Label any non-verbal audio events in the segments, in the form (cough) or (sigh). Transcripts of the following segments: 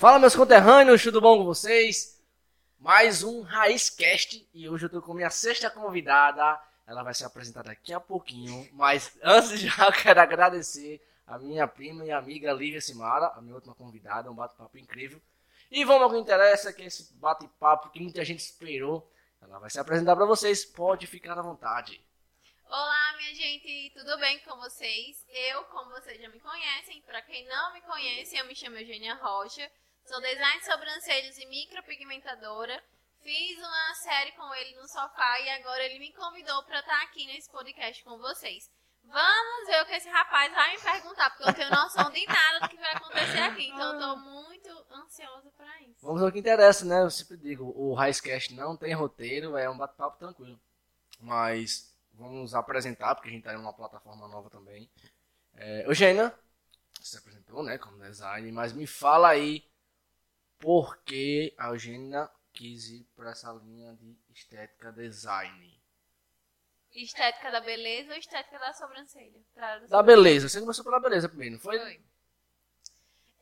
Fala meus conterrâneos, tudo bom com vocês? Mais um Raiz Cast e hoje eu tô com minha sexta convidada. Ela vai se apresentar daqui a pouquinho, mas antes já eu quero agradecer a minha prima e amiga Lívia Simara, a minha última convidada, um bate-papo incrível. E vamos ao que interessa, que é esse bate-papo que muita gente esperou. Ela vai se apresentar para vocês, pode ficar à vontade. Olá, minha gente, tudo bem com vocês? Eu, como vocês já me conhecem, para quem não me conhece, eu me chamo Eugênia Rocha, sou design de sobrancelhas e micropigmentadora. Fiz uma série com ele no sofá e agora ele me convidou para estar aqui nesse podcast com vocês. Vamos ver o que esse rapaz vai me perguntar, porque eu não tenho noção de nada do que vai acontecer aqui, então eu tô muito ansiosa para isso. Vamos ao que interessa, né? Eu sempre digo, o Raizcast não tem roteiro, é um bate-papo tranquilo. Mas vamos apresentar, porque a gente está em uma plataforma nova também. É, Eugênia, você se apresentou, né, como design, mas me fala aí por que a Eugênia quis ir para essa linha de estética design. Estética da beleza ou estética da sobrancelha? Da beleza, você começou pela beleza primeiro, não foi? Foi.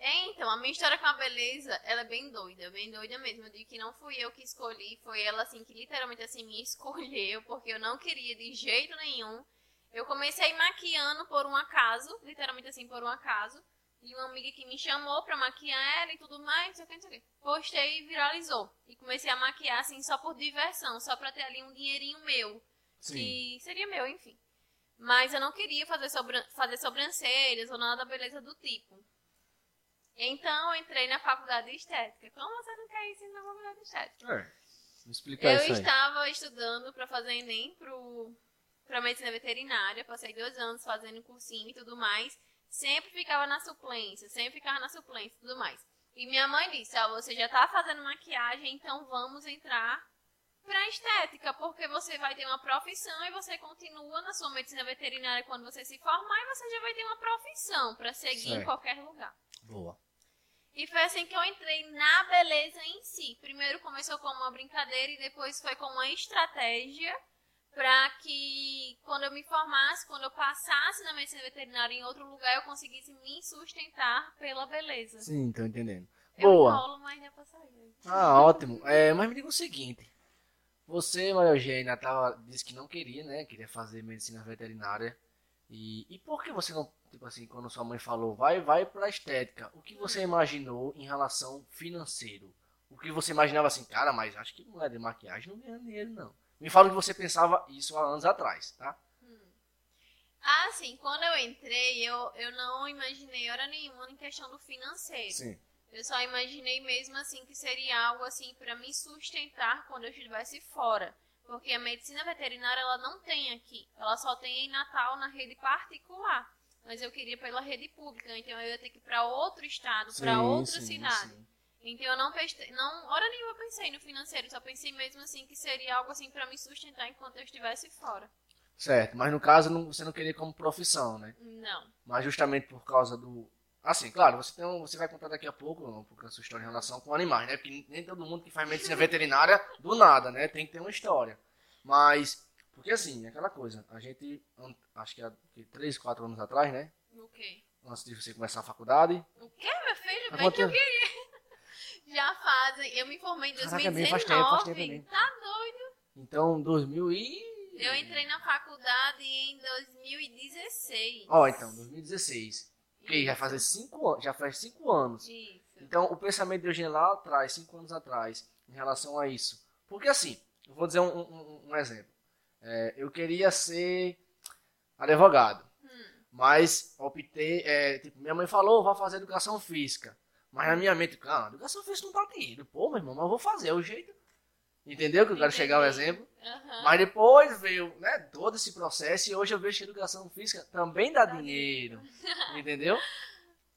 É, então, a minha história com a beleza, ela é bem doida, bem doida mesmo. Eu digo que não fui eu que escolhi, foi ela, assim, que literalmente, assim, me escolheu, porque eu não queria de jeito nenhum. Eu comecei maquiando por um acaso, literalmente, assim, por um acaso. E uma amiga que me chamou pra maquiar ela e tudo mais, não sei o que, não sei o que. Postei e viralizou. E comecei a maquiar, assim, só por diversão, só pra ter ali um dinheirinho meu. Que seria meu, enfim. Mas eu não queria fazer, sobran fazer sobrancelhas ou nada da beleza do tipo. Então eu entrei na faculdade de estética. Como você não quer ir na faculdade de estética? É, me explica Eu isso aí. estava estudando para fazer Enem pro, pra medicina veterinária. Passei dois anos fazendo cursinho e tudo mais. Sempre ficava na suplência, sempre ficava na suplência e tudo mais. E minha mãe disse, ó, você já tá fazendo maquiagem, então vamos entrar pra estética, porque você vai ter uma profissão e você continua na sua medicina veterinária quando você se formar e você já vai ter uma profissão para seguir em Certo. qualquer lugar. Boa. E foi assim que eu entrei na beleza em si. Primeiro começou como uma brincadeira e depois foi como uma estratégia para que quando eu me formasse, quando eu passasse na medicina veterinária em outro lugar, eu conseguisse me sustentar pela beleza. Sim, tô entendendo. Eu Boa. enrolo, mas dá pra sair. Ah, ótimo. É, mas me diga o seguinte. Você, Maria Eugênia, tava, disse que não queria, né? Queria fazer medicina veterinária. E, e por que você não, tipo assim, quando sua mãe falou, vai, vai pra estética, o que você imaginou em relação financeiro? O que você imaginava assim, cara, mas acho que mulher de maquiagem não ganha dinheiro, não. Me fala que você pensava isso há anos atrás, tá? Ah, sim, quando eu entrei, eu, eu não imaginei hora nenhuma em questão do financeiro. Sim. Eu só imaginei mesmo assim que seria algo assim para me sustentar quando eu estivesse fora. Porque a medicina veterinária ela não tem aqui. Ela só tem em Natal na rede particular. Mas eu queria pela rede pública, então eu ia ter que ir para outro estado, para outra cidade. Então eu não pensei, não, hora nenhuma eu pensei no financeiro, só pensei mesmo assim que seria algo assim para me sustentar enquanto eu estivesse fora. Certo, mas no caso não- você não queria como profissão, né? Não. Mas justamente por causa do. Assim, claro, você, tem um- você vai contar daqui a pouco um pouco da sua história em relação com animais, né? Porque nem todo mundo que faz medicina (laughs) veterinária, do nada, né? Tem que ter uma história. Mas, porque assim, é aquela coisa, a gente, acho que há que, 3, 4 anos atrás, né? O quê? Antes de você começar a faculdade. O quê, meu filho? Bem que eu queria. Já fazem. Eu me formei em Caraca, 2019. bem, faz tempo, faz tempo mesmo. Tá doido? Então, 2000 e. Eu entrei na faculdade em 2016. Ó, então, 2016. Que já faz 5 anos. Já faz 5 anos. Isso. Então, o pensamento de Eugênia lá atrás, cinco anos atrás, em relação a isso. Porque assim, eu vou dizer um, um- um exemplo. É, eu queria ser advogado, mas optei, é, tipo, minha mãe falou, vai fazer educação física. Mas na minha mente, ah, educação física não tá dinheiro. Pô, meu irmão, mas eu vou fazer, é o jeito. Entendeu que eu quero chegar ao Entendi. exemplo? Aham. Mas depois veio né, todo esse processo e hoje eu vejo que educação física também dá Dá dinheiro. (laughs) Entendeu?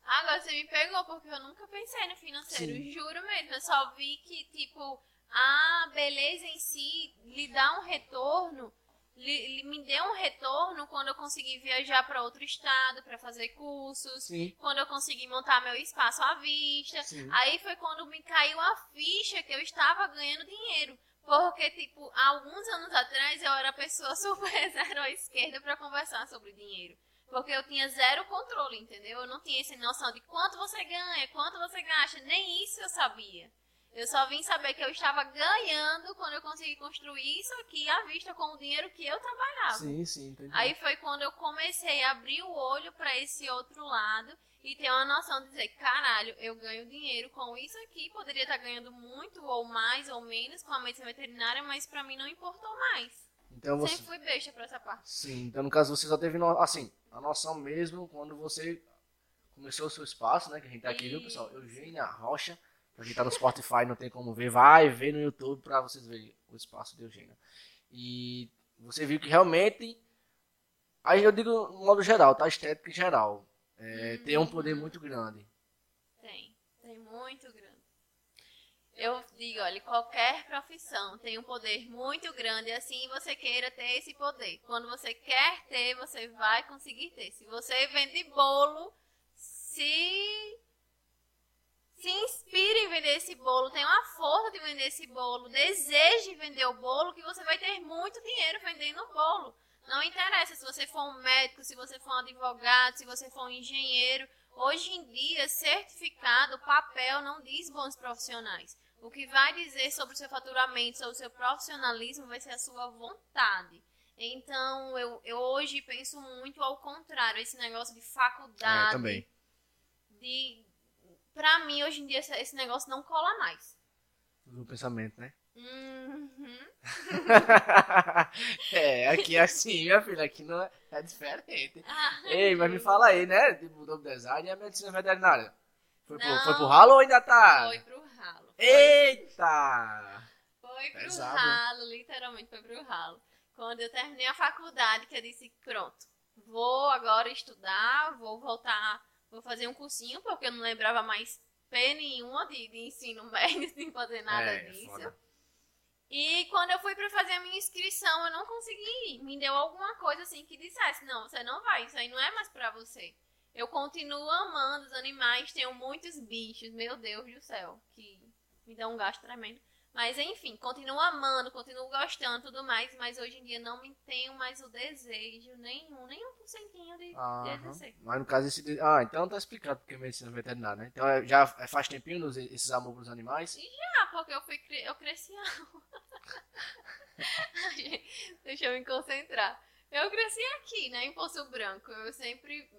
Agora você me pegou porque eu nunca pensei no financeiro, Sim. juro mesmo. Eu só vi que, tipo, a beleza em si lhe dá um retorno, lhe, lhe- me deu um retorno quando eu consegui viajar para outro estado para fazer cursos, Sim. quando eu consegui montar meu espaço à vista. Sim. Aí foi quando me caiu a ficha que eu estava ganhando dinheiro. Porque, tipo, alguns anos atrás eu era a pessoa (laughs) super zero à esquerda para conversar sobre dinheiro. Porque eu tinha zero controle, entendeu? Eu não tinha essa noção de quanto você ganha, quanto você gasta. Nem isso eu sabia. Eu só vim saber que eu estava ganhando quando eu consegui construir isso aqui à vista com o dinheiro que eu trabalhava. Sim, sim, entendi. Aí foi quando eu comecei a abrir o olho para esse outro lado e ter uma noção de dizer, caralho, eu ganho dinheiro com isso aqui, poderia estar ganhando muito ou mais ou menos com a medicina veterinária, mas para mim não importou mais. Então você... Sempre fui besta pra essa parte. Sim, então no caso você só teve, no... assim, a noção mesmo quando você começou o seu espaço, né, que a gente tá aqui, viu, pessoal? Eugênia Rocha, pra quem tá no Spotify não tem como ver, vai ver no YouTube pra vocês verem o espaço de Eugênia. E você viu que realmente, aí eu digo no modo geral, tá? Estética em geral, é, tem um poder muito grande. Tem, tem muito grande. Eu digo, olha, qualquer profissão tem um poder muito grande, assim você queira ter esse poder. Quando você quer ter, você vai conseguir ter. Se você vende bolo, se se inspire em vender esse bolo, tem uma força de vender esse bolo, deseje vender o bolo, que você vai ter muito dinheiro vendendo o bolo. Não interessa se você for um médico, se você for um advogado, se você for um engenheiro. Hoje em dia, certificado, papel não diz bons profissionais. O que vai dizer sobre o seu faturamento, sobre o seu profissionalismo, vai ser a sua vontade. Então, eu, eu hoje penso muito ao contrário, esse negócio de faculdade. É, também. De, pra mim, hoje em dia, esse, esse negócio não cola mais. No pensamento, né? Uhum. (laughs) é, aqui é assim, minha filha, aqui não é, é diferente. (laughs) Ah, Ei, mas me fala aí, né? De mudou o design e a medicina veterinária. Foi pro, Não. foi pro ralo ou ainda tá? Foi pro ralo. Eita! Foi pro Pesado. ralo, literalmente foi pro ralo. Quando eu terminei a faculdade, que eu disse, pronto, vou agora estudar, vou voltar, vou fazer um cursinho, porque eu não lembrava mais P nenhuma de, de ensino (laughs) médio, sem fazer nada É, disso. foda. E quando eu fui pra fazer a minha inscrição, eu não consegui ir. Me deu alguma coisa assim que dissesse, não, você não vai, isso aí não é mais pra você. Eu continuo amando os animais, tenho muitos bichos, meu Deus do céu, que me dão um gasto tremendo. Mas enfim, continuo amando, continuo gostando tudo mais, mas hoje em dia não me tenho mais o desejo nenhum, nem um porcentinho de, de Aham. exercer. Mas no caso esse. de- Ah, então tá explicado porque é medicina veterinária, né? Então é- já é- faz tempinho nos- esses amor pros animais. Ah, porque eu fui cre- eu cresci (laughs) (laughs) Deixa eu me concentrar. Eu cresci aqui, né, em Poço Branco. Eu sempre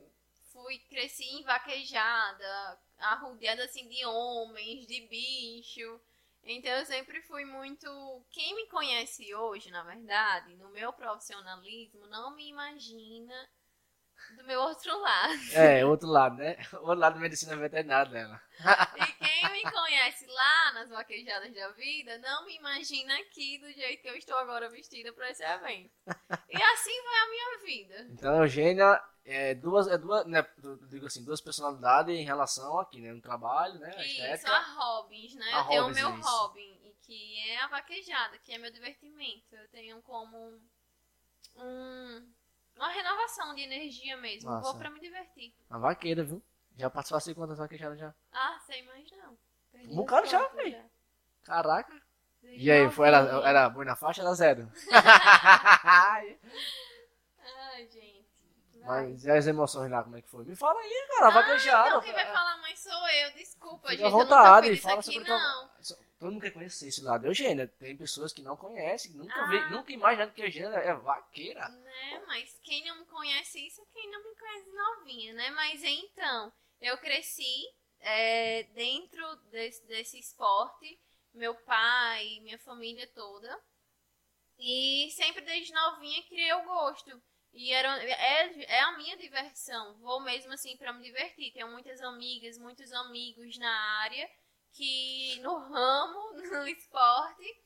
fui cresci em vaquejada, arrodeada assim de homens, de bicho. Então eu sempre fui muito. Quem me conhece hoje, na verdade, no meu profissionalismo, não me imagina do meu outro lado. É, outro lado, né? O outro lado da medicina veterinária dela. (laughs) E quem me conhece lá nas vaquejadas da vida não me imagina aqui do jeito que eu estou agora vestida para esse evento. E assim vai a minha vida. Então, Eugênia é duas, é duas, né? Digo assim, duas personalidades em relação aqui, né? No trabalho, né? A Isso, estética. a Hobbins, né? A eu tenho o meu isso. Robin, e que é a vaquejada, que é meu divertimento. Eu tenho como um, um- uma renovação de energia mesmo. Massa. Vou para me divertir. Uma vaqueira, viu? Já participasse de quantas vaquejadas já? Ah, sei mais não. Perdi Um bocado já, véi. Caraca. Desde E aí, foi, era, era boi na faixa era zero? (laughs) (laughs) (laughs) Vai. Mas e as emoções lá, como é que foi? Me fala aí, cara, a vaquejada. Não, quem vai falar mais sou eu, desculpa, Fica gente. à eu nunca vontade, fiz isso fala aqui, sobre tua- não. Todo mundo quer conhecer esse lado. Eugênia, tem pessoas que não conhecem, nunca, Ah. vê, nunca imaginam que Eugênia é vaqueira. Né, mas quem não me conhece isso é quem não me conhece novinha, né? Mas então, eu cresci é, dentro desse, desse esporte, meu pai, minha família toda. E sempre desde novinha criei o gosto. E era, é, é a minha diversão. Vou mesmo assim para me divertir. Tenho muitas amigas, muitos amigos na área que no ramo, (laughs) no esporte,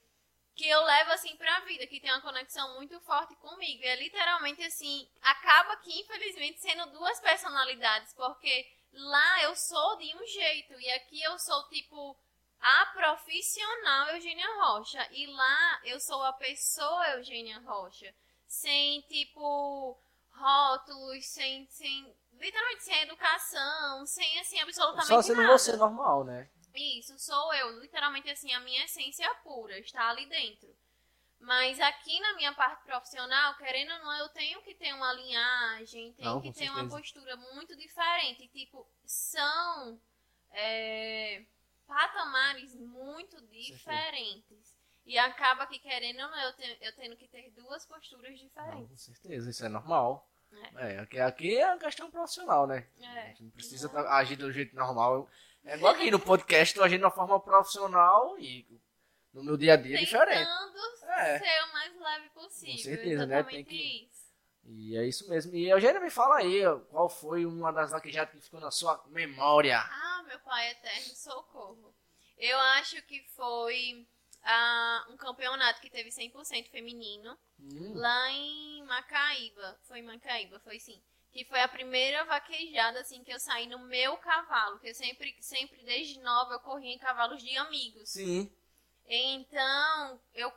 que eu levo assim pra vida, que tem uma conexão muito forte comigo. E é literalmente assim, acaba que infelizmente sendo duas personalidades, porque lá eu sou de um jeito e aqui eu sou tipo a profissional Eugênia Rocha e lá eu sou a pessoa Eugênia Rocha, sem tipo rótulos, sem, sem literalmente sem educação, sem assim absolutamente Só sendo nada. você normal, né? Isso, sou eu. Literalmente assim, a minha essência pura está ali dentro. Mas aqui na minha parte profissional, querendo ou não, eu tenho que ter uma linhagem, tenho Não, que ter uma postura muito diferente. Tipo, são é, patamares muito diferentes. E acaba que, querendo ou não, eu, tenho, eu tendo que ter duas posturas Não, diferentes. com certeza, isso é normal. É, aqui, aqui é uma questão profissional, né? A É. gente não precisa agir do jeito normal. É igual aqui no (laughs) podcast, eu agir de uma forma profissional e no meu dia a dia é diferente. Tentando É. ser o mais leve possível. certeza, né? Tem que- isso. E é isso mesmo. E Eugênia, me fala aí, qual foi uma das vaquejadas que ficou na sua memória? Ah, meu pai eterno, socorro. Eu acho que foi ah, um campeonato que teve 100% feminino Hum, lá em Macaíba. Foi em Macaíba, foi sim. Que foi a primeira vaquejada assim que eu saí no meu cavalo, que eu sempre, sempre desde nova eu corria em cavalos de amigos. sim. Então, eu,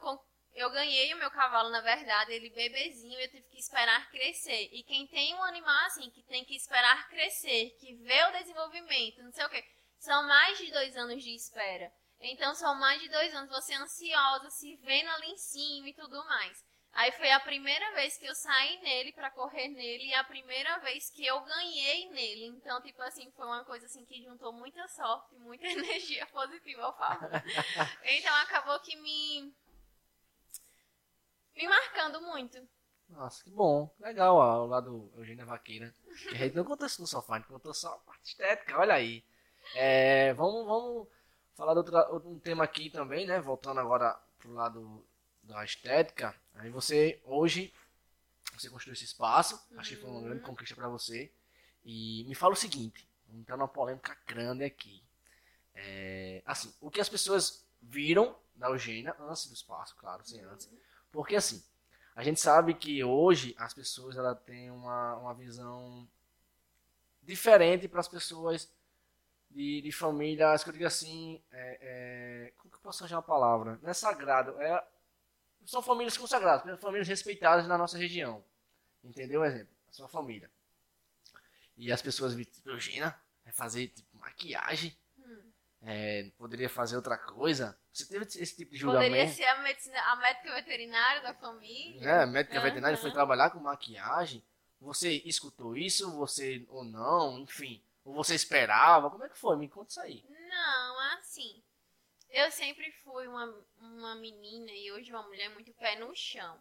eu ganhei o meu cavalo, na verdade, ele bebezinho, eu tive que esperar crescer. E quem tem um animal assim, que tem que esperar crescer, que vê o desenvolvimento, não sei o quê, são mais de dois anos de espera. Então, são mais de dois anos você ansiosa, se vendo ali em cima e tudo mais. Aí foi a primeira vez que eu saí nele pra correr nele e a primeira vez que eu ganhei nele. Então, tipo assim, foi uma coisa assim que juntou muita sorte, (laughs) muita energia positiva ao favor. (laughs) Então acabou que me me marcando muito. Nossa, que bom. Legal, ó, o lado Eugênia Vaqueira. Que a gente não contou isso no sofá, a gente contou só a parte estética, olha aí. É, vamos, vamos falar de outra, um tema aqui também, né? Voltando agora pro lado da estética. Aí você, hoje, você construiu esse espaço. Acho que foi uma grande conquista pra você. E me fala o seguinte, vamos entrar numa polêmica grande aqui. É, assim, o que as pessoas viram da Eugênia antes do espaço, claro, sem antes. Porque assim, a gente sabe que hoje as pessoas ela têm uma, uma visão diferente para as pessoas de, de famílias, que eu digo assim, é, é, como que eu posso arranjar uma palavra? Não é sagrado, é, são famílias consagradas, famílias respeitadas na nossa região. Entendeu? Exemplo, a sua família. E as pessoas viram, tipo, Eugênia, vai fazer tipo, maquiagem, Hum. é, poderia fazer outra coisa. Você teve esse tipo de Poderia julgamento? ser a, medicina, a médica veterinária da família. né, médica Aham. veterinária foi trabalhar com maquiagem. Você escutou isso, você ou não, enfim, ou você esperava? Como é que foi? Me conta isso aí. Não, assim. Eu sempre fui uma, uma menina e hoje uma mulher muito pé no chão.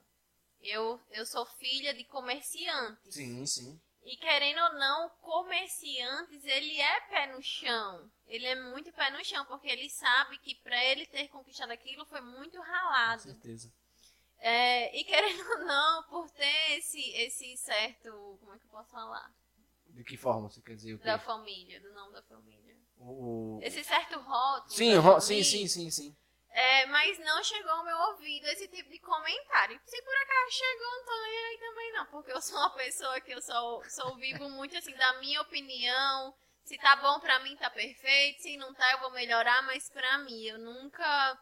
Eu, eu sou filha de comerciantes. Sim, sim. E querendo ou não, comerciantes, ele é pé no chão. Ele é muito pé no chão, porque ele sabe que pra ele ter conquistado aquilo foi muito Com ralado. certeza. É, e querendo ou não, por ter esse, esse certo. Como é que eu posso falar? De que forma você quer dizer o quê? Da família, do nome da família. O... Esse certo rótulo. Sim, ro- sim, sim, sim, sim. É, mas não chegou ao meu ouvido esse tipo de comentário. Se por acaso chegou, não tô nem aí também não. Porque eu sou uma pessoa que eu sou, sou vivo muito assim da minha opinião. Se tá bom pra mim, tá perfeito. Se não tá, eu vou melhorar. Mas pra mim, eu nunca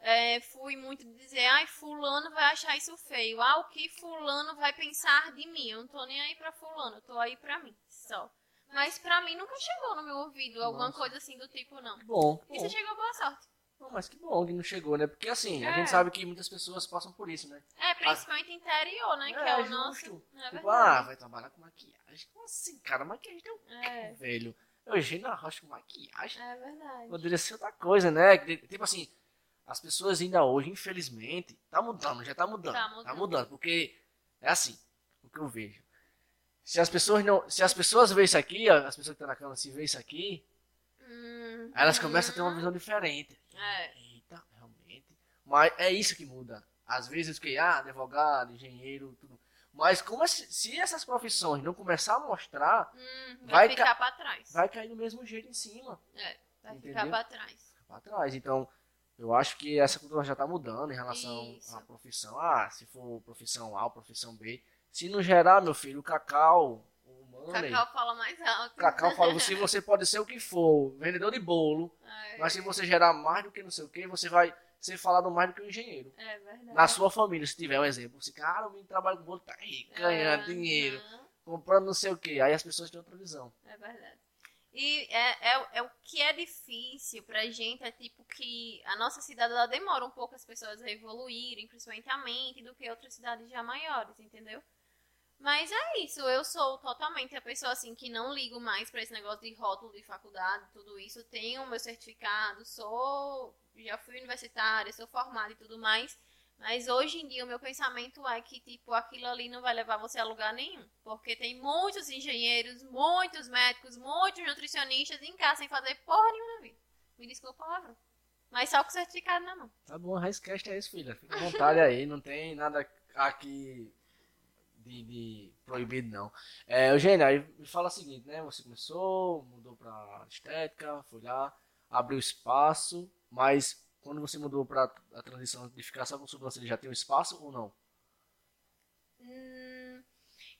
é, fui muito dizer, ai, fulano vai achar isso feio. Ah, o que fulano vai pensar de mim. Eu não tô nem aí pra fulano, eu tô aí pra mim, só. Mas pra mim nunca chegou no meu ouvido alguma Nossa. coisa assim do tipo, não. Bom. E se chegou, boa sorte. Não, mas que bom que não chegou, né? Porque assim, a É. gente sabe que muitas pessoas passam por isso, né? É, principalmente interior, né? que é, É, o nosso. É tipo, ah, vai trabalhar com maquiagem. Como assim, cara? Maquiagem tem um É, velho. Eugênia Rocha com maquiagem. é verdade. Poderia ser outra coisa, né? Tipo assim, as pessoas ainda hoje, infelizmente, tá mudando, já tá mudando. Tá Tá mudando. mudando, porque é assim, o que eu vejo. Se as pessoas não, se as pessoas veem isso aqui, ó, as pessoas que estão na cama se veem isso aqui, Hum, elas começam a ter uma hum, visão diferente. É, Eita, realmente. Mas é isso que muda. Às vezes que ah, advogado, engenheiro, tudo. Mas como é se, essas profissões não começar a mostrar, hum, Vai vai ficar pra trás. vai cair do mesmo jeito em cima. É, vai Entendeu? ficar pra trás. pra trás. Então, eu acho que essa cultura já tá mudando em relação Isso. à profissão. Ah, se for profissão A ou profissão B. Se não gerar, meu filho, o Cacau, o Money, Cacau fala mais alto. o Cacau fala, se (laughs) você pode ser o que for, vendedor de bolo, É, mas se você gerar mais do que não sei o que, você vai ser falado mais do que um engenheiro. é verdade. Na sua família, se tiver um exemplo, você, cara, o menino trabalha com bolo, tá rico, ganhando Aham, dinheiro, comprando não sei o que. Aí as pessoas têm outra visão. É verdade. E é, é, é o que é difícil pra gente, é tipo que a nossa cidade ela demora um pouco as pessoas a evoluírem, principalmente a mente, do que outras cidades já maiores, entendeu? Mas é isso, eu sou totalmente a pessoa assim que não ligo mais pra esse negócio de rótulo de faculdade, tudo isso. Tenho meu certificado, sou. Já fui universitária, sou formada e tudo mais. Mas hoje em dia o meu pensamento é que, tipo, aquilo ali não vai levar você a lugar nenhum. Porque tem muitos engenheiros, muitos médicos, muitos nutricionistas em casa sem fazer porra nenhuma na vida. Me desculpa a palavra. Mas só com certificado na mão. Tá bom, Raicecast é isso, filha. Fica à vontade aí, não tem nada aqui de, de proibido, não. É, Eugênio, aí me fala o seguinte, né? Você começou, mudou pra estética, foi lá, abriu espaço, mas quando você mudou para a transição de ficar só com sobrancelha, já tem um espaço ou não? Hum,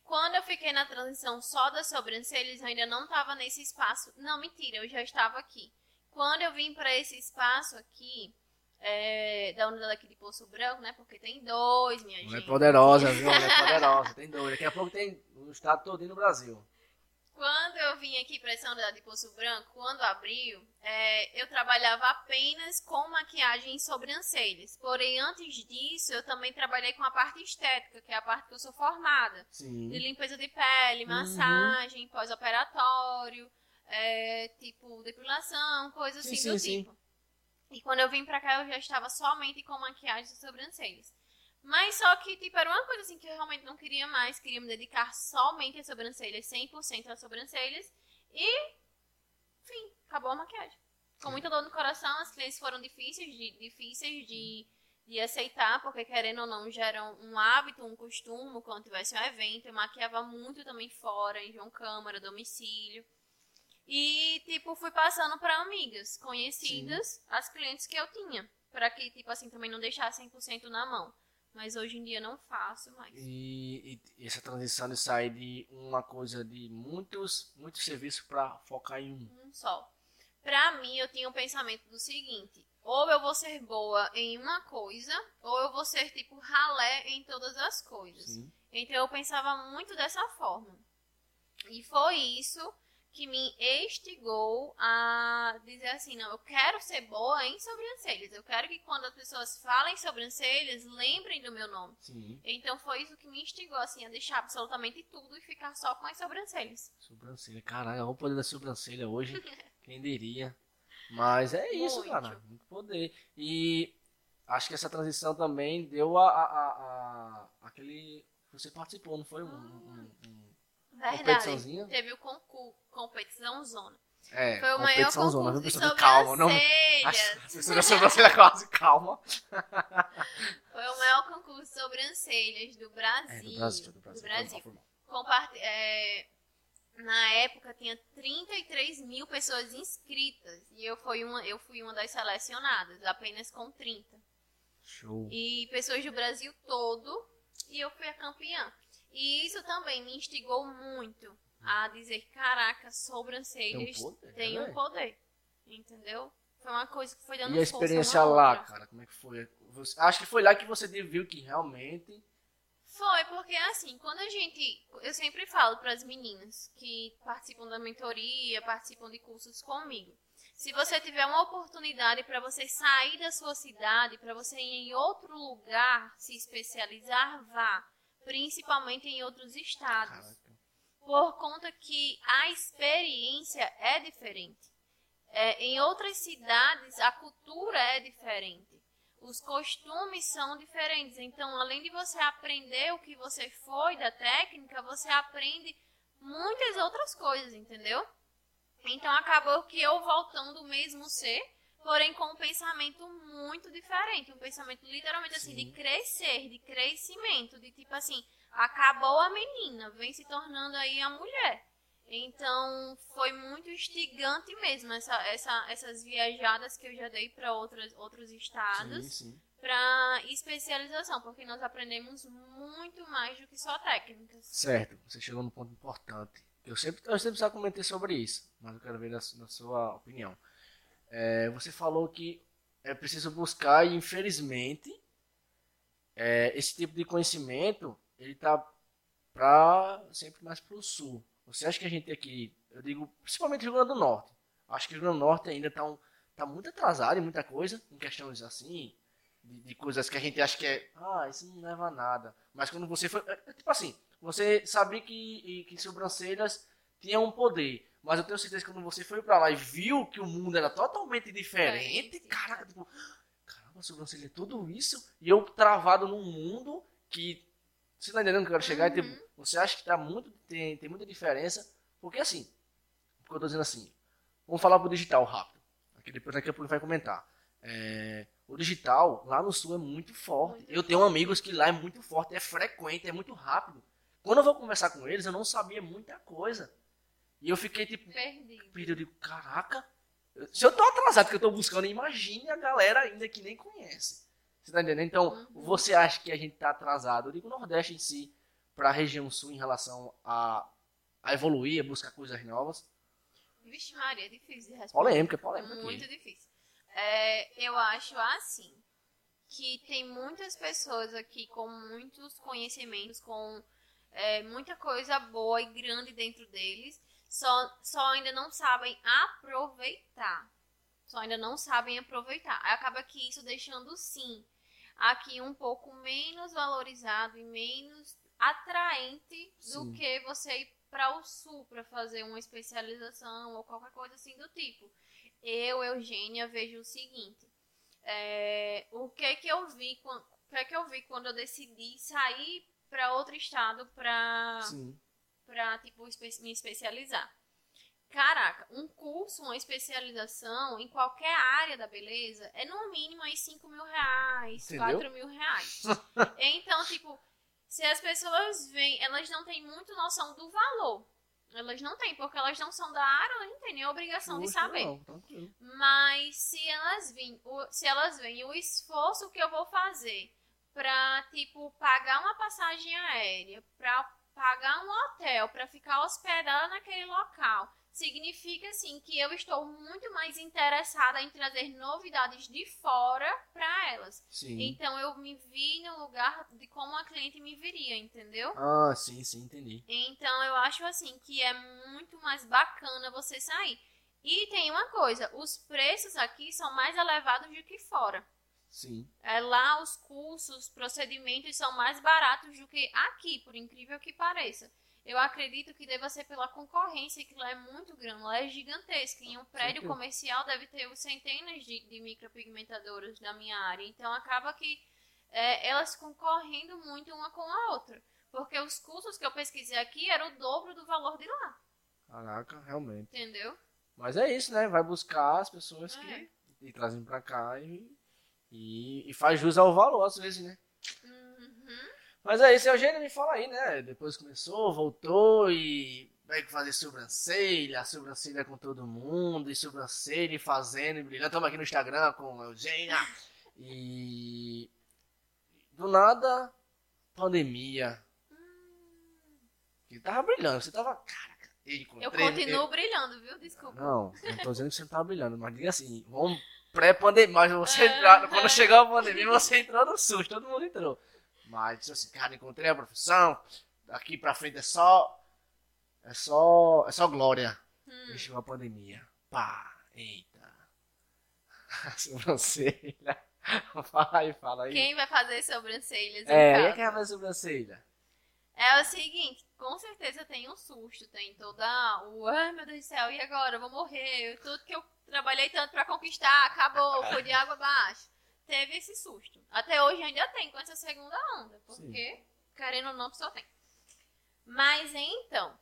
quando eu fiquei na transição só das sobrancelhas, eu ainda não estava nesse espaço. Não, mentira, eu já estava aqui. Quando eu vim para esse espaço aqui, é, da unidade aqui de Poço Branco, né? Porque tem dois, minha Não gente. é poderosa, viu? (laughs) É poderosa, tem dois. Daqui a pouco tem o estado todo no Brasil. Quando eu vim aqui para essa unidade de Poço Branco, quando abriu, é, eu trabalhava apenas com maquiagem e sobrancelhas. Porém, antes disso, eu também trabalhei com a parte estética, que é a parte que eu sou formada. Sim. De limpeza de pele, Uhum. massagem, pós-operatório, é, tipo, depilação, coisas Sim, assim sim, do sim. tipo. E quando eu vim pra cá, eu já estava somente com maquiagem e sobrancelhas. Mas só que, tipo, era uma coisa assim que eu realmente não queria mais. Queria me dedicar somente às sobrancelhas, 100% às sobrancelhas. E, enfim, acabou a maquiagem. Com muita dor no coração, as clientes foram difíceis de, difíceis de, de aceitar, porque querendo ou não, já era um hábito, um costume, quando tivesse um evento. Eu maquiava muito também fora, em João Câmara, domicílio. E, tipo, fui passando para amigas conhecidas, as clientes que eu tinha. Para que, tipo assim, também não deixasse 100% na mão. Mas hoje em dia não faço mais. E, e essa transição de sair de uma coisa de muitos, muitos serviços para focar em um. Um só. Pra mim, eu tinha um pensamento do seguinte: ou eu vou ser boa em uma coisa, ou eu vou ser, tipo, ralé em todas as coisas. Sim. Então eu pensava muito dessa forma. E foi isso que me instigou a dizer assim, não, eu quero ser boa em sobrancelhas. Eu quero que quando as pessoas falem sobrancelhas, lembrem do meu nome. Sim. Então foi isso que me instigou assim a deixar absolutamente tudo e ficar só com as sobrancelhas. Sobrancelha. Caralho, olha o poder da sobrancelha hoje. (laughs) Quem diria. Mas é isso, Muito. cara. Muito poder. E acho que essa transição também deu a, a, a- a- aquele. Você participou, não foi? Um, um- um- Verdade. Teve o concurso, competição zona. É, Foi o maior competição zona, concurso viu, de pessoal? Calma, não. da sobrancelha quase, calma. (laughs) Foi o maior concurso de sobrancelhas do Brasil. É, do Brasil, do Brasil. Do Brasil. Compart- é, na época tinha 33 mil pessoas inscritas e eu fui uma, eu fui uma das selecionadas, apenas com 30. Show. E pessoas do Brasil todo e eu fui a campeã. E isso também me instigou muito a dizer, caraca, sobrancelhas Tem um poder, um poder. Entendeu? Foi uma coisa que foi dando E a experiência lá, outra. cara, como é que foi? Você- acho que foi lá que você viu que realmente. Foi, porque assim, quando a gente. Eu sempre falo para as meninas que participam da mentoria, participam de cursos comigo. Se você tiver uma oportunidade para você sair da sua cidade, para você ir em outro lugar se especializar, vá. Principalmente em outros estados. Por conta que a experiência é diferente. É, em outras cidades, a cultura é diferente. Os costumes são diferentes. Então, além de você aprender o que você foi da técnica, você aprende muitas outras coisas, entendeu? Então, acabou que eu voltando o mesmo ser, porém com um pensamento muito diferente. Um pensamento literalmente assim, Sim. de crescer, de crescimento, de tipo assim, acabou a menina, vem se tornando aí a mulher. Então, foi muito instigante mesmo essa, essa, essas viajadas que eu já dei para outros estados Sim, sim. para especialização, porque nós aprendemos muito mais do que só técnicas. Certo, você chegou num ponto importante. Eu sempre, eu sempre já comentei sobre isso, mas eu quero ver na, na sua opinião. É, você falou que é preciso buscar e infelizmente é, esse tipo de conhecimento ele tá pra, sempre mais para o sul. Você acha que a gente aqui, eu digo, principalmente Rio Grande do Norte, acho que o Rio Grande do Norte ainda tá, um, tá muito atrasado em muita coisa, em questões assim, de, de coisas que a gente acha que é, ah, isso não leva a nada. Mas quando você foi, é, é tipo assim, você sabia que, que sobrancelhas tinham um poder. Mas eu tenho certeza que quando você foi pra lá e viu que o mundo era totalmente diferente, caraca, tipo, caramba, sobrancelha é tudo isso, e eu travado num mundo que. Você tá entendendo que eu quero chegar? Uhum. E, tipo, você acha que tá muito, tem, tem muita diferença? Porque assim, porque eu tô dizendo assim, vamos falar pro digital rápido. Aqui depois daqui a pouco vai comentar. É, o digital lá no sul é muito forte. Muito eu tenho amigos que lá é muito forte, é frequente, é muito rápido. Quando eu vou conversar com eles, eu não sabia muita coisa. E eu fiquei tipo. Perdido. Perdido. Eu digo, caraca. Se eu tô atrasado que eu tô buscando, imagine a galera ainda que nem conhece. Você tá entendendo? Então, uhum. você acha que a gente tá atrasado? Eu digo o Nordeste em si, pra região sul em relação a, a evoluir, a buscar coisas novas. Vixe, Maria, é difícil de responder. Polêmica, polêmica. Muito aqui. difícil. É, eu acho assim que tem muitas pessoas aqui com muitos conhecimentos, com é, muita coisa boa e grande dentro deles, só, só ainda não sabem aproveitar. Só ainda não sabem aproveitar. Aí acaba que isso deixando sim aqui um pouco menos valorizado e menos atraente sim. do que você ir para o sul para fazer uma especialização ou qualquer coisa assim do tipo. Eu, Eugênia, vejo o seguinte: é, o que que eu vi, o que que eu vi quando eu decidi sair para outro estado para para tipo me especializar. Caraca, um curso, uma especialização em qualquer área da beleza é no mínimo aí 5 mil reais, Entendeu? 4 mil reais. (laughs) então, tipo, se as pessoas veem, elas não têm muito noção do valor. Elas não têm, porque elas não são da área, elas não têm nem a obrigação de saber. Não, Mas se elas veem, se elas veem o esforço que eu vou fazer pra, tipo, pagar uma passagem aérea, pra pagar um hotel para ficar hospedada naquele local significa assim que eu estou muito mais interessada em trazer novidades de fora para elas. Sim. Então eu me vi no lugar de como a cliente me viria, entendeu? Ah, sim, sim, entendi. Então eu acho assim que é muito mais bacana você sair. E tem uma coisa, os preços aqui são mais elevados do que fora. Sim. É, lá os cursos, os procedimentos são mais baratos do que aqui, por incrível que pareça. Eu acredito que deva ser pela concorrência, que lá é muito grande, lá é gigantesca. Em um prédio Sim. comercial deve ter centenas de, de micropigmentadoras na minha área. Então acaba que é, elas concorrendo muito uma com a outra. Porque os cursos que eu pesquisei aqui eram o dobro do valor de lá. Caraca, realmente. Entendeu? Mas é isso, né? Vai buscar as pessoas é. que e trazem pra cá e e, e faz jus ao valor, às vezes, né? Uhum. Mas é isso, Eugênio me fala aí, né? Depois começou, voltou e vai fazer sobrancelha, sobrancelha com todo mundo, e sobrancelha e fazendo e brilhando. Estamos aqui no Instagram com a Eugênia. E do nada, pandemia. Hum. E tava brilhando, você tava. Caraca, eu continuo eu... brilhando, viu? Desculpa. Não, não tô dizendo que você não tava brilhando, mas diga assim, vamos pré-pandemia. Mas você é, entrar, quando chegar a pandemia, você entrou no susto, todo mundo entrou. Mas disse assim, cara, encontrei a profissão, daqui pra frente é só. É só. É só glória. Hum. E chegou a pandemia. Pá, eita. (laughs) sobrancelha. (laughs) fala aí, fala aí. Quem vai fazer sobrancelhas? É, quem vai fazer sobrancelha? É o seguinte, com certeza tem um susto, tem toda o, ai meu Deus do céu, e agora? Eu vou morrer, tudo que eu trabalhei tanto para conquistar, acabou, foi de água abaixo. Teve esse susto. Até hoje ainda tem com essa segunda onda, porque, Sim. querendo ou não, só tem. Mas então,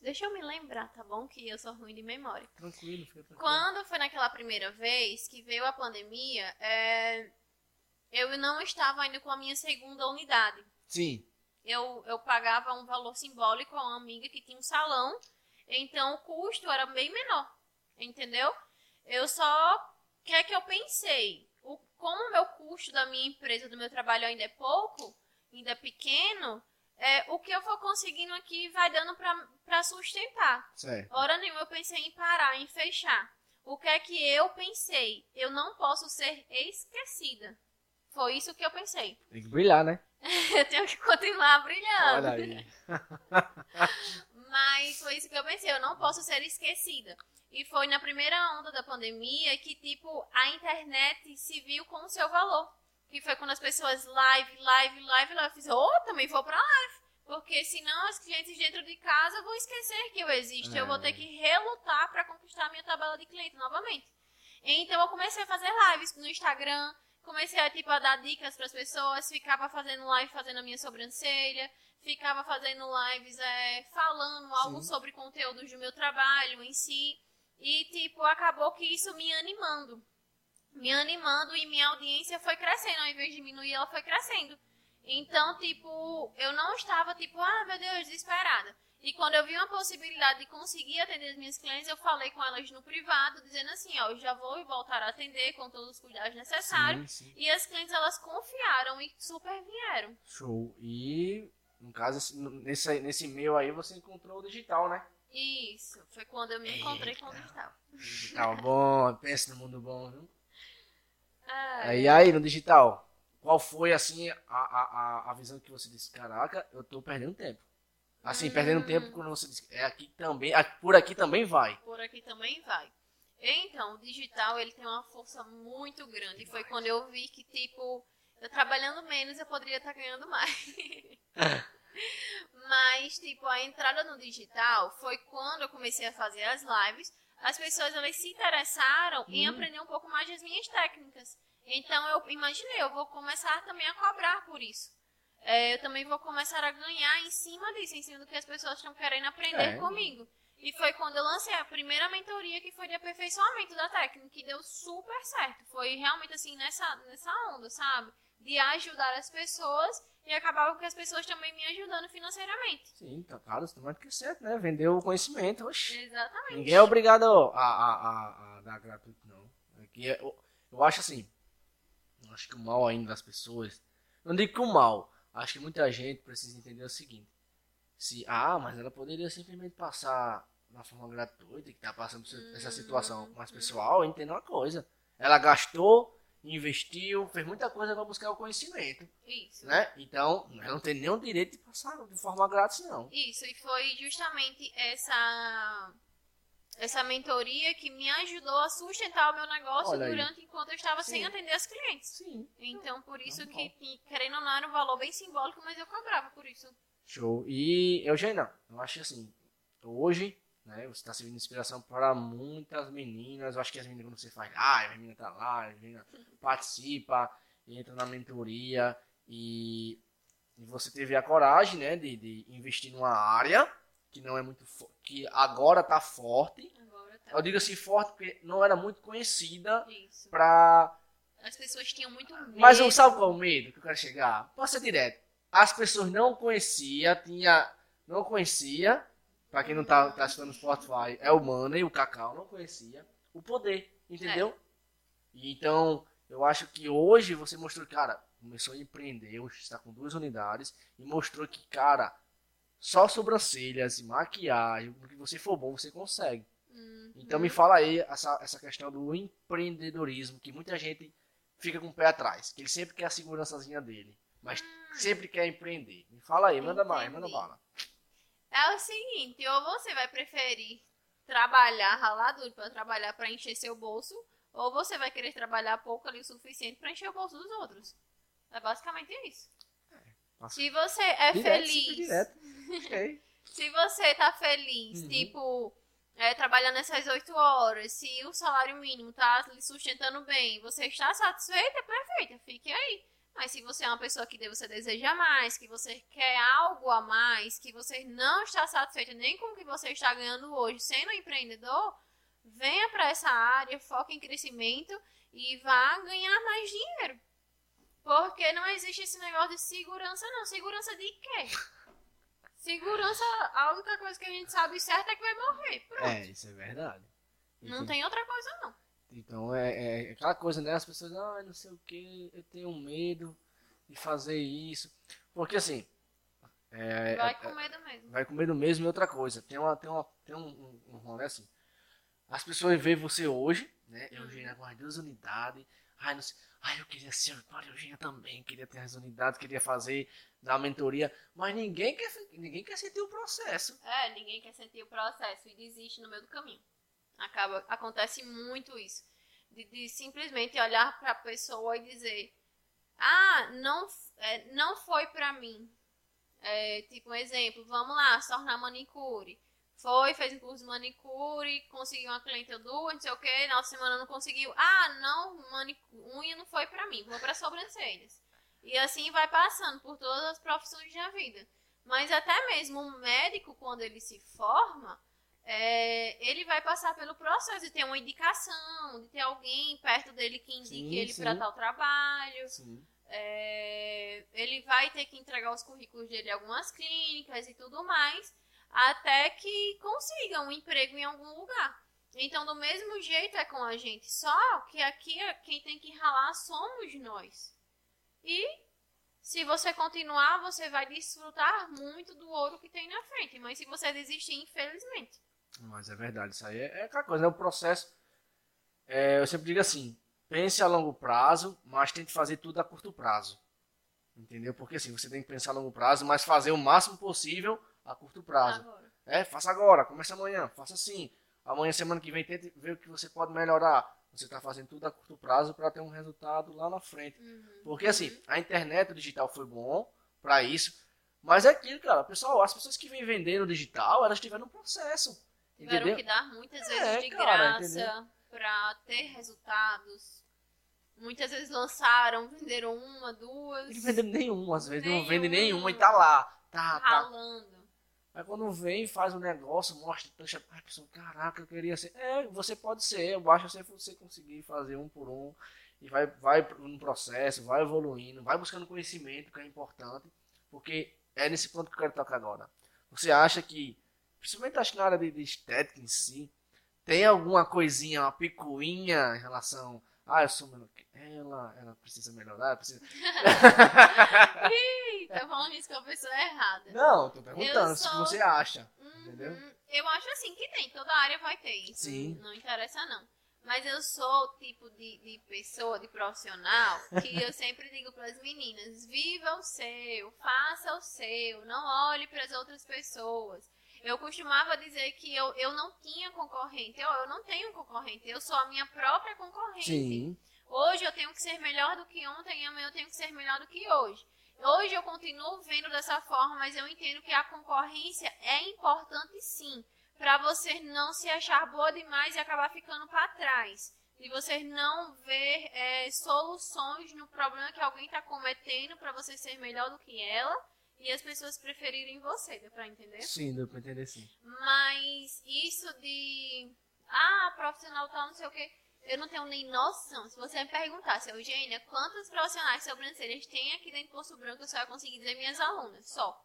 deixa eu me lembrar, tá bom? Que eu sou ruim de memória. Tranquilo, fica tranquilo. Quando foi naquela primeira vez que veio a pandemia, é... eu não estava ainda com a minha segunda unidade. Sim. Eu, eu pagava um valor simbólico a uma amiga que tinha um salão, então o custo era bem menor, entendeu? Eu só. O que é que eu pensei? O, como o meu custo da minha empresa, do meu trabalho ainda é pouco, ainda é pequeno, é, o que eu for conseguindo aqui vai dando para sustentar. Certo. Hora nenhuma eu pensei em parar, em fechar. O que é que eu pensei? Eu não posso ser esquecida. Foi isso que eu pensei. Tem que brilhar, né? (laughs) eu tenho que continuar brilhando. Olha aí. (laughs) Mas foi isso que eu pensei, eu não posso ser esquecida. E foi na primeira onda da pandemia que, tipo, a internet se viu com o seu valor. Que foi quando as pessoas live, live, live, live. Eu fiz, oh, também vou pra live. Porque senão os clientes dentro de casa vão esquecer que eu existo. É. Eu vou ter que relutar para conquistar a minha tabela de cliente novamente. Então eu comecei a fazer lives no Instagram, comecei a tipo a dar dicas para as pessoas, ficava fazendo live fazendo a minha sobrancelha, ficava fazendo lives é, falando algo Sim. sobre conteúdos do meu trabalho em si. E tipo, acabou que isso me animando. Me animando e minha audiência foi crescendo, ao invés de diminuir, ela foi crescendo. Então, tipo, eu não estava tipo, ah, meu Deus, desesperada. E quando eu vi uma possibilidade de conseguir atender as minhas clientes, eu falei com elas no privado, dizendo assim, ó, eu já vou voltar a atender com todos os cuidados necessários. Sim, sim. E as clientes, elas confiaram e super vieram. Show. E, no caso, esse- nesse, nesse meio aí, você encontrou o digital, né? Isso, foi quando eu me encontrei com o digital. Digital (laughs) bom, pensa no mundo bom, viu? Ah, E aí, no digital, qual foi, assim, a, a, a- a visão que você disse? Caraca, eu tô perdendo tempo. Assim, perdendo Hum. tempo quando você disse, é aqui também, por aqui também vai. por aqui também vai. Então, o digital, ele tem uma força muito grande. Foi quando eu vi que, tipo, eu trabalhando menos, eu poderia estar ganhando mais. (laughs) Mas, tipo, a entrada no digital foi quando eu comecei a fazer as lives. As pessoas, elas se interessaram em Hum. aprender um pouco mais das minhas técnicas. Então, eu imaginei, eu vou começar também a cobrar por isso. É, eu também vou começar a ganhar em cima disso, em cima do que as pessoas estão querendo aprender É. comigo. E foi quando eu lancei a primeira mentoria que foi de aperfeiçoamento da técnica, que deu super certo. Foi realmente assim nessa, nessa onda, sabe? De ajudar as pessoas e acabava com as pessoas também me ajudando financeiramente. Sim, tá claro, isso mais do que certo, né? Vendeu o conhecimento, oxi. Exatamente. Ninguém é obrigado a, a, a, a dar gratuito, não. Aqui é- eu, eu acho assim, eu acho que o mal ainda das pessoas, não digo que o mal, acho que muita gente precisa entender o seguinte, se, ah, mas ela poderia simplesmente passar na forma gratuita, que tá passando essa situação mais pessoal, entenda uma coisa, ela gastou, investiu, fez muita coisa para buscar o conhecimento, Isso. né? Então, ela não tem nenhum direito de passar de forma grátis, não. Isso, e foi justamente essa essa mentoria que me ajudou a sustentar o meu negócio Olha aí. durante enquanto eu estava sem Sim. atender as clientes. Sim. Então, por isso que, que, querendo ou não, era um valor bem simbólico, mas eu cobrava por isso. Show. E Eugênia, eu acho assim, hoje, né, você está servindo de inspiração para muitas meninas. Eu acho que as meninas, quando você faz, ah, a menina tá lá, a menina (laughs) participa, entra na mentoria e, e você teve a coragem, né, de, de investir numa área que não é muito, que agora tá forte. Agora tá. Eu digo assim forte porque não era muito conhecida pra As pessoas tinham muito medo. mas eu sabe qual é o medo que eu quero chegar? Posso ser direto. As pessoas não conhecia, tinha, não conhecia, pra quem não tá, tá assistindo no Spotify, é o Money, o Cacau, não conhecia o poder, entendeu? E então, eu acho que hoje você mostrou, cara, começou a empreender, hoje está com duas unidades e mostrou que, cara, só sobrancelhas e maquiagem, no que você for bom, você consegue. Uhum. Então me fala aí essa, essa questão do empreendedorismo, que muita gente fica com o pé atrás, que ele sempre quer a segurançazinha dele, mas sempre quer empreender. Me fala aí, manda mais, manda bala. É o seguinte, ou você vai preferir trabalhar, ralar duro pra trabalhar pra encher seu bolso, ou você vai querer trabalhar pouco ali o suficiente pra encher o bolso dos outros. É basicamente isso. Passa Se você é direto, feliz, direto. Ok. (laughs) se você tá feliz, Uhum. tipo, é, trabalhando essas oito horas, se o salário mínimo tá lhe sustentando bem, você está satisfeita, perfeito, fique aí. Mas se você é uma pessoa que você deseja mais, que você quer algo a mais, que você não está satisfeita nem com o que você está ganhando hoje sendo empreendedor, venha para essa área, foque em crescimento e vá ganhar mais dinheiro. Porque não existe esse negócio de segurança, não. Segurança de quê? Segurança, a única coisa que a gente sabe certo é que vai morrer. Pronto. É, isso é verdade. Não tem outra coisa, não. Então é, é aquela coisa, né? As pessoas, ah, não sei o que, eu tenho medo de fazer isso. Porque assim, é, Vai é- com medo mesmo. vai com medo mesmo e outra coisa. Tem, uma, tem, uma, tem um, um, um rolê assim. As pessoas veem você hoje, né? Uhum. Eugênia com as duas unidades. Ai, não sei. Ai, eu queria ser Eugênia também, queria ter as unidades, queria fazer da mentoria, mas ninguém quer, ninguém quer sentir o processo. É, ninguém quer sentir o processo e desiste no meio do caminho. Acaba, acontece muito isso. De, de simplesmente olhar para a pessoa e dizer: Ah, não, é, não foi para mim. É, tipo, um exemplo, vamos lá, se tornar manicure. Foi, fez um curso de manicure, conseguiu uma cliente ou duas, não sei o que, na outra semana não conseguiu. Ah, não, manicure, unha não foi pra mim, vou pra sobrancelhas. E assim vai passando por todas as profissões da vida. Mas até mesmo um médico, quando ele se forma, é, ele vai passar pelo processo de ter uma indicação, de ter alguém perto dele que indique sim, ele para tal trabalho. É, ele vai ter que entregar os currículos dele em algumas clínicas e tudo mais até que consiga um emprego em algum lugar. Então, do mesmo jeito é com a gente, só que aqui quem tem que ralar somos nós. E se você continuar, você vai desfrutar muito do ouro que tem na frente. Mas se você desistir, infelizmente. Mas é verdade, isso aí é, é aquela coisa, é um processo. É, eu sempre digo assim: pense a longo prazo, mas tente fazer tudo a curto prazo. Entendeu? Porque assim, você tem que pensar a longo prazo, mas fazer o máximo possível a curto prazo. Agora. É, faça agora, começa amanhã, faça assim. Amanhã, semana que vem, tente ver o que você pode melhorar. Você está fazendo tudo a curto prazo para ter um resultado lá na frente. Uhum. Porque assim, uhum. a internet, o digital foi bom para isso. Mas é aquilo, cara, pessoal, as pessoas que vêm vendendo digital, elas tiveram um processo. Tiveram entendeu? que dar muitas vezes é, de cara, graça para ter resultados. Muitas vezes lançaram, venderam uma, duas. E venderam nenhuma, às vezes nenhuma. não vende nenhuma e tá lá. Tá, tá. ralando. Tá. Aí quando vem, faz um negócio, mostra, deixa a pessoa, caraca, eu queria ser. É, você pode ser, basta se você conseguir fazer um por um. E vai, vai no processo, vai evoluindo, vai buscando conhecimento, que é importante. Porque é nesse ponto que eu quero tocar agora. Você acha que, principalmente acho que na área de, de estética em si, tem alguma coisinha, uma picuinha em relação. Ah, eu sou melhor que ela, ela precisa melhorar, precisa. (laughs) (laughs) Falando isso com a pessoa errada. Não, tô perguntando sou... que você acha. Uhum. Entendeu? Eu acho assim que tem, toda área vai ter isso. Sim. Não, interessa, não. Mas eu sou o tipo de, de pessoa, de profissional, que eu (laughs) sempre digo para as meninas: viva o seu, faça o seu, não olhe para as outras pessoas. Eu costumava dizer que eu, eu não tinha concorrente. Eu, eu não tenho concorrente, eu sou a minha própria concorrente. Sim. Hoje eu tenho que ser melhor do que ontem e amanhã eu tenho que ser melhor do que hoje. Hoje eu continuo vendo dessa forma, mas eu entendo que a concorrência é importante sim, para você não se achar boa demais e acabar ficando para trás. E você não ver é, soluções no problema que alguém está cometendo para você ser melhor do que ela e as pessoas preferirem você, deu para entender? Sim, deu para entender sim. Mas isso de. Ah, profissional tal, não sei o quê eu não tenho nem noção. Se você me perguntasse, Eugênia, quantos profissionais de sobrancelhas tem aqui dentro do Poço Branco, eu só ia conseguir dizer minhas alunas, só.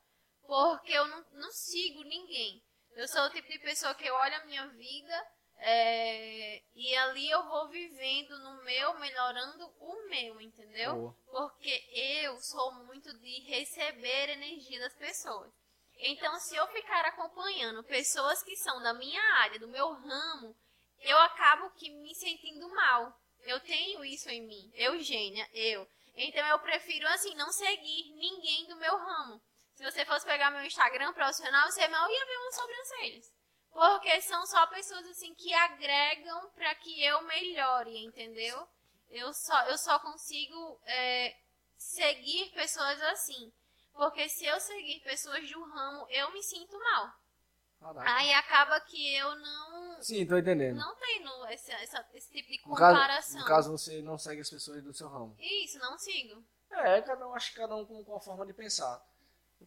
Porque eu não, não sigo ninguém. Eu sou o tipo de pessoa que olha a minha vida é, e ali eu vou vivendo no meu, melhorando o meu, entendeu? Boa. Porque eu sou muito de receber energia das pessoas. Então, se eu ficar acompanhando pessoas que são da minha área, do meu ramo, eu acabo que me sentindo mal. Eu tenho isso em mim. Eugênia, eu. Então eu prefiro, assim, não seguir ninguém do meu ramo. Se você fosse pegar meu Instagram profissional, você mal ia ver umas sobrancelhas. Porque são só pessoas, assim, que agregam para que eu melhore, entendeu? Eu só, eu só consigo é, seguir pessoas assim. Porque se eu seguir pessoas do ramo, eu me sinto mal. Caraca. Aí acaba que eu não. Sim, tô entendendo. Não tenho esse, essa, esse tipo de comparação. No caso, no caso, você não segue as pessoas do seu ramo. Isso, não sigo. É, cada um, acho que cada um com, com a forma de pensar.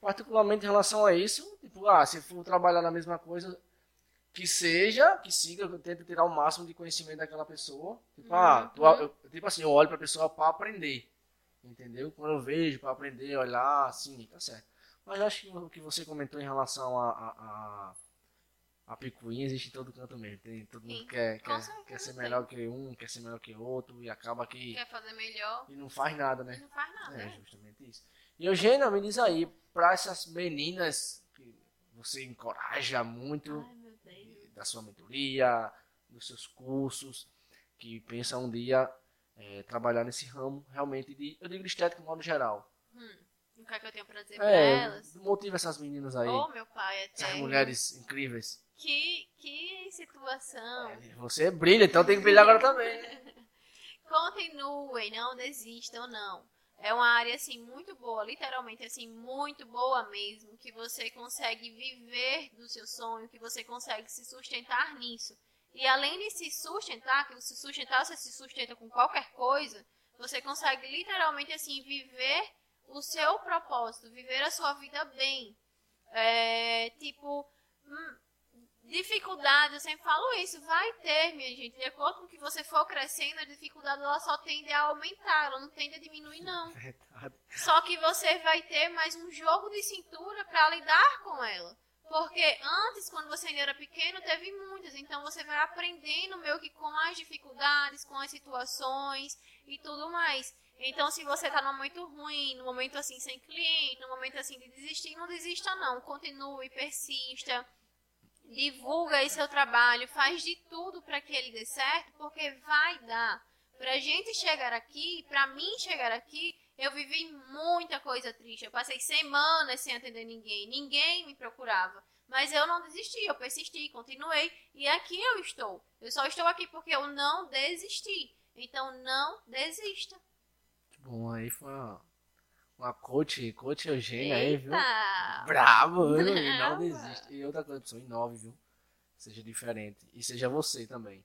particularmente em relação a isso, tipo, ah, se for trabalhar na mesma coisa, que seja, que siga, eu tento tirar o máximo de conhecimento daquela pessoa. Tipo, ah, uhum. ah, tu, eu, tipo assim, eu olho pra pessoa para aprender. Entendeu? Quando eu vejo para aprender, olhar, assim, tá certo. Mas acho que o que você comentou em relação a, a, a a picuinha existe em todo canto mesmo. Tem, todo mundo quer, quer, quer ser melhor que um, quer ser melhor que outro, e acaba que. Quer fazer melhor. E não faz nada, né? E não faz nada. É, é. justamente isso. E Eugênia, me diz aí, para essas meninas que você encoraja muito Ai, da sua mentoria, dos seus cursos, que pensam um dia é, trabalhar nesse ramo realmente de, eu digo de estética de modo geral. Hum, o que é que eu tenho pra dizer pra É, elas? motiva essas meninas aí, Ô, meu pai, essas até. mulheres incríveis. Que, que situação. Você brilha, então tem que brilhar agora também. (laughs) Continuem, não desistam, não. É uma área, assim, muito boa, literalmente, assim, muito boa mesmo, que você consegue viver do seu sonho, que você consegue se sustentar nisso. E além de se sustentar, que você sustentar, você se sustenta com qualquer coisa, você consegue literalmente, assim, viver o seu propósito, viver a sua vida bem. É, tipo, hum, dificuldade, eu sempre falo isso, vai ter, minha gente. De acordo com que você for crescendo, a dificuldade ela só tende a aumentar, ela não tende a diminuir, não. (laughs) Verdade. Só que você vai ter mais um jogo de cintura para lidar com ela. Porque antes, quando você ainda era pequeno, teve muitas. Então você vai aprendendo meio que com as dificuldades, com as situações e tudo mais. Então, se você tá num momento ruim, num momento assim sem cliente, num momento assim de desistir, não desista não. Continue, persista divulga aí seu trabalho, faz de tudo para que ele dê certo, porque vai dar. Pra gente chegar aqui, pra mim chegar aqui, eu vivi muita coisa triste. Eu passei semanas sem atender ninguém, ninguém me procurava. Mas eu não desisti, eu persisti, continuei e aqui eu estou. Eu só estou aqui porque eu não desisti. Então não desista. Bom, aí foi uma, uma coach, coach Eugênia aí, viu? Bravo, viu? E não desiste. E outra coisa, pessoal, inove, viu? Seja diferente. E seja você também.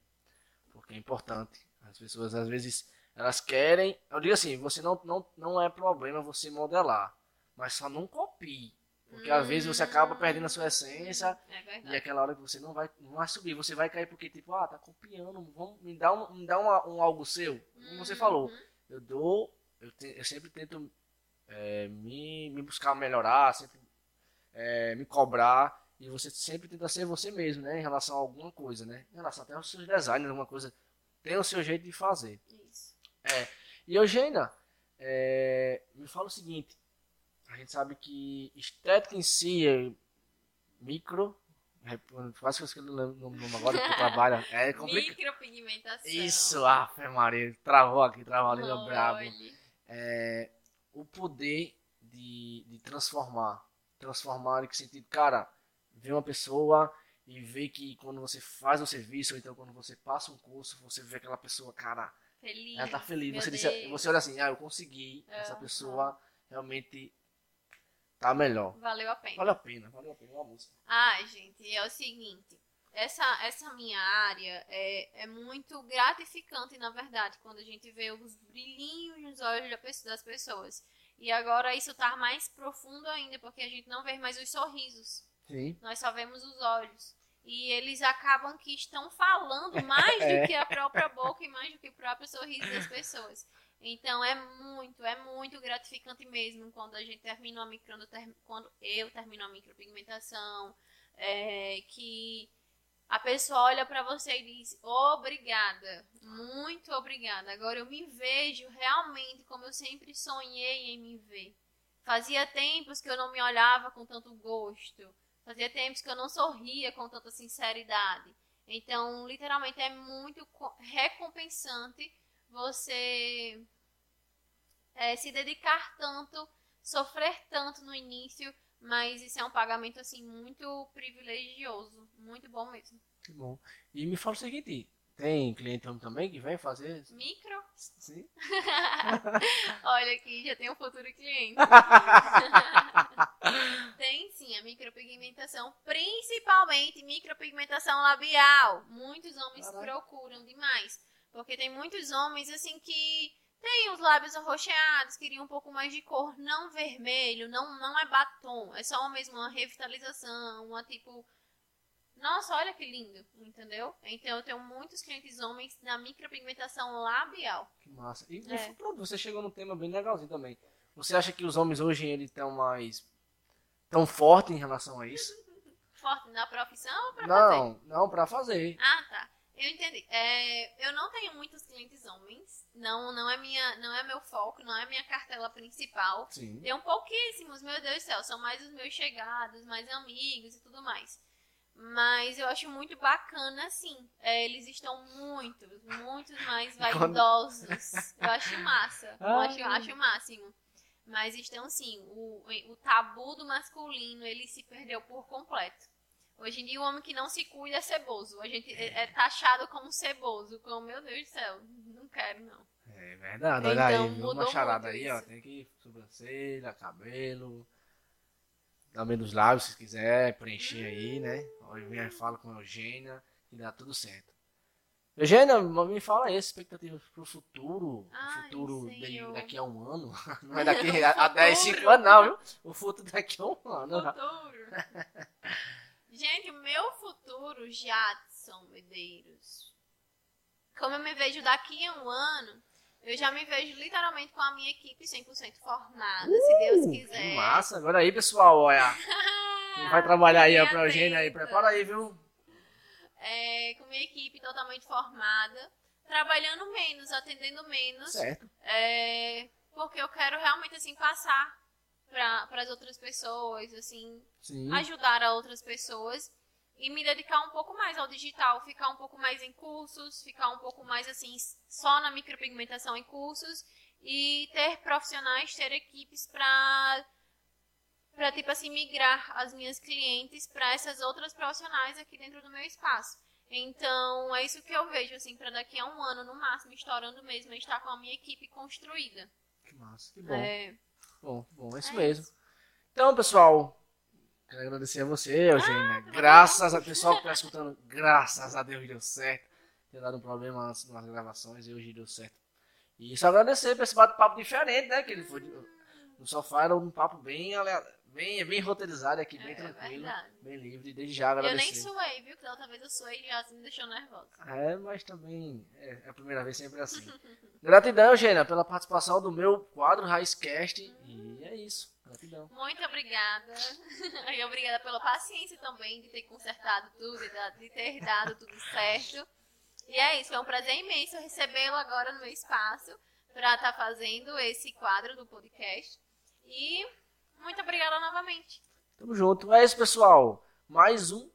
Porque é importante. As pessoas, às vezes, elas querem. Eu digo assim, você não, não, não é problema você modelar. Mas só não copie. Porque às vezes você acaba perdendo a sua essência. É E aquela hora que você não vai, não vai subir, você vai cair porque, tipo, ah, tá copiando, vamos, me dá, um, me dá uma- um algo seu. Como você falou, Uhum. eu dou, eu, te- eu sempre tento é, me, me buscar melhorar, sempre é, me cobrar, e você sempre tenta ser você mesmo, né, em relação a alguma coisa, né, em relação até aos seus designs, alguma coisa, tem o seu jeito de fazer. Isso. E Eugênia, é, me fala o seguinte, a gente sabe que estética em si é micro, é, quase que eu esqueci o nome agora que trabalha, é (laughs) complicado. Micropigmentação. Isso, ah, Maria, travou aqui, travou ali no brabo. Olhe. É, o poder de, de transformar. Transformar em que sentido? Cara, ver uma pessoa e ver que quando você faz um serviço, ou então quando você passa um curso, você vê aquela pessoa, cara, Feliz. ela tá feliz. Você, você olha assim, ah, eu consegui, essa pessoa realmente tá melhor. Valeu a pena. Valeu a pena, valeu a pena uma música. Ah, gente, é o seguinte. Essa, essa minha área é, é muito gratificante, na verdade, quando a gente vê os brilhinhos nos olhos das pessoas. E agora isso tá mais profundo ainda, porque a gente não vê mais os sorrisos. Sim. Nós só vemos os olhos. E eles acabam que estão falando (laughs) mais É. do que a própria boca e mais do que o próprio sorriso das pessoas. Então é muito, é muito gratificante mesmo quando a gente termina uma micro, quando eu termino a micropigmentação, é, que a pessoa olha pra você e diz obrigada, muito obrigada. Agora eu me vejo realmente como eu sempre sonhei em me ver. Fazia tempos que eu não me olhava com tanto gosto. Fazia tempos que eu não sorria com tanta sinceridade. Então, literalmente, é muito co- recompensante você é, se dedicar tanto, sofrer tanto no início, mas isso é um pagamento assim muito privilegioso, muito bom mesmo. Que bom. E me fala o seguinte, tem cliente homem também que vem fazer? Micro, Sim. (laughs) olha aqui, já tem um futuro cliente. (laughs) Tem sim a micropigmentação, principalmente micropigmentação labial. Muitos homens Caraca. procuram demais, porque tem muitos homens assim que têm os lábios arroxeados, queriam um pouco mais de cor, não vermelho, não não é batom, é só mesmo uma revitalização, uma tipo nossa, olha que lindo, entendeu? Então eu tenho muitos clientes homens na micropigmentação labial. Que massa. E, É. pronto, você chegou num tema bem legalzinho também. Você acha que os homens hoje eles estão mais tão fortes em relação a isso? (laughs) Forte na profissão ou pra fazer? Não, não para fazer. Ah, tá. Eu entendi. É, eu não tenho muitos clientes homens. Não, não é minha, não é meu foco, não é minha cartela principal. Sim. Tenho pouquíssimos, meu Deus do céu. São mais os meus chegados, mais amigos e tudo mais. Mas eu acho muito bacana, assim. É, eles estão muito, muito mais vaidosos. Eu acho massa. Eu Ah. acho, eu acho o máximo. Mas estão, assim, o, o tabu do masculino, ele se perdeu por completo. Hoje em dia, o homem que não se cuida é ceboso. A gente é, é taxado como ceboso. Como, meu Deus do céu, não quero, não. É verdade, olha Então, aí, uma charada aí, ó. isso. Tem que sobrancelha, cabelo, também dos lábios, se quiser preencher aí, né? Vem fala com a Eugênia e dá tudo certo. Eugênia, me fala aí, expectativas pro futuro, Ai, o futuro de- daqui a um ano, (laughs) não é daqui a, a 10, 5 anos não, viu? O futuro daqui a um ano. Futuro. (laughs) Gente, meu futuro, Jadson Medeiros. Como eu me vejo daqui a um ano, eu já me vejo literalmente com a minha equipe 100% formada, se Deus Uh, quiser. Massa, agora aí pessoal, olha, quem (laughs) vai trabalhar aí ó, Fiquem pra Eugênia aí, prepara aí, viu? É, com minha equipe totalmente formada, trabalhando menos, atendendo menos. Certo. É, porque eu quero realmente assim passar para as outras pessoas, assim, Sim. ajudar a outras pessoas e me dedicar um pouco mais ao digital, ficar um pouco mais em cursos, ficar um pouco mais assim só na micropigmentação em cursos e ter profissionais, ter equipes para para tipo assim migrar as minhas clientes para essas outras profissionais aqui dentro do meu espaço. Então, é isso que eu vejo assim para daqui a um ano no máximo, estourando mesmo, é estar com a minha equipe construída. Que massa, que bom. É, Bom, bom, é isso É mesmo. Então, pessoal, quero agradecer a você, Ah, Eugênia. graças a pessoal que está escutando, graças a Deus deu certo. Tinha dado um problema antes nas gravações e hoje deu certo. E só agradecer por esse bate-papo diferente, né? Que ele foi no sofá, era um papo bem, bem, bem roteirizado aqui, bem É tranquilo, verdade. bem livre. Desde já eu nem agradecer. suei, viu? Que da outra vez eu suei e já me deixou nervosa. É, mas também é é a primeira vez sempre assim. (laughs) Gratidão, Eugênia, pela participação do meu quadro Raizcast. E é isso. Gratidão. Muito obrigada. (laughs) E obrigada pela paciência também de ter consertado tudo, e de ter dado tudo certo. E é isso, foi um prazer imenso recebê-lo agora no meu espaço para estar fazendo esse quadro do podcast. E muito obrigada novamente. Tamo junto. É isso, pessoal. Mais um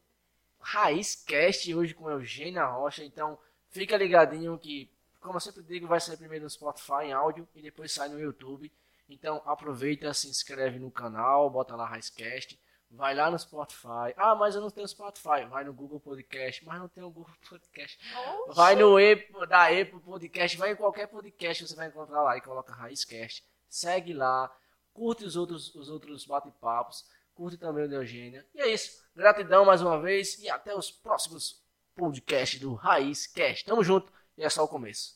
Raizcast hoje com Eugênia Rocha. Então, fica ligadinho que, como eu sempre digo, vai sair primeiro no Spotify em áudio e depois sai no YouTube. Então, aproveita, se inscreve no canal, bota lá Raizcast. Vai lá no Spotify. Ah, mas eu não tenho Spotify. Vai no Google Podcast. Mas não tem o Google Podcast. Oxi. Vai no Apple, da Apple Podcast, vai em qualquer podcast você vai encontrar lá e coloca Raizcast. Segue lá, curte os outros, os outros bate-papos, curte também o de Eugênia. E é isso. Gratidão mais uma vez e até os próximos podcasts do Raizcast. Tamo junto e é só o começo.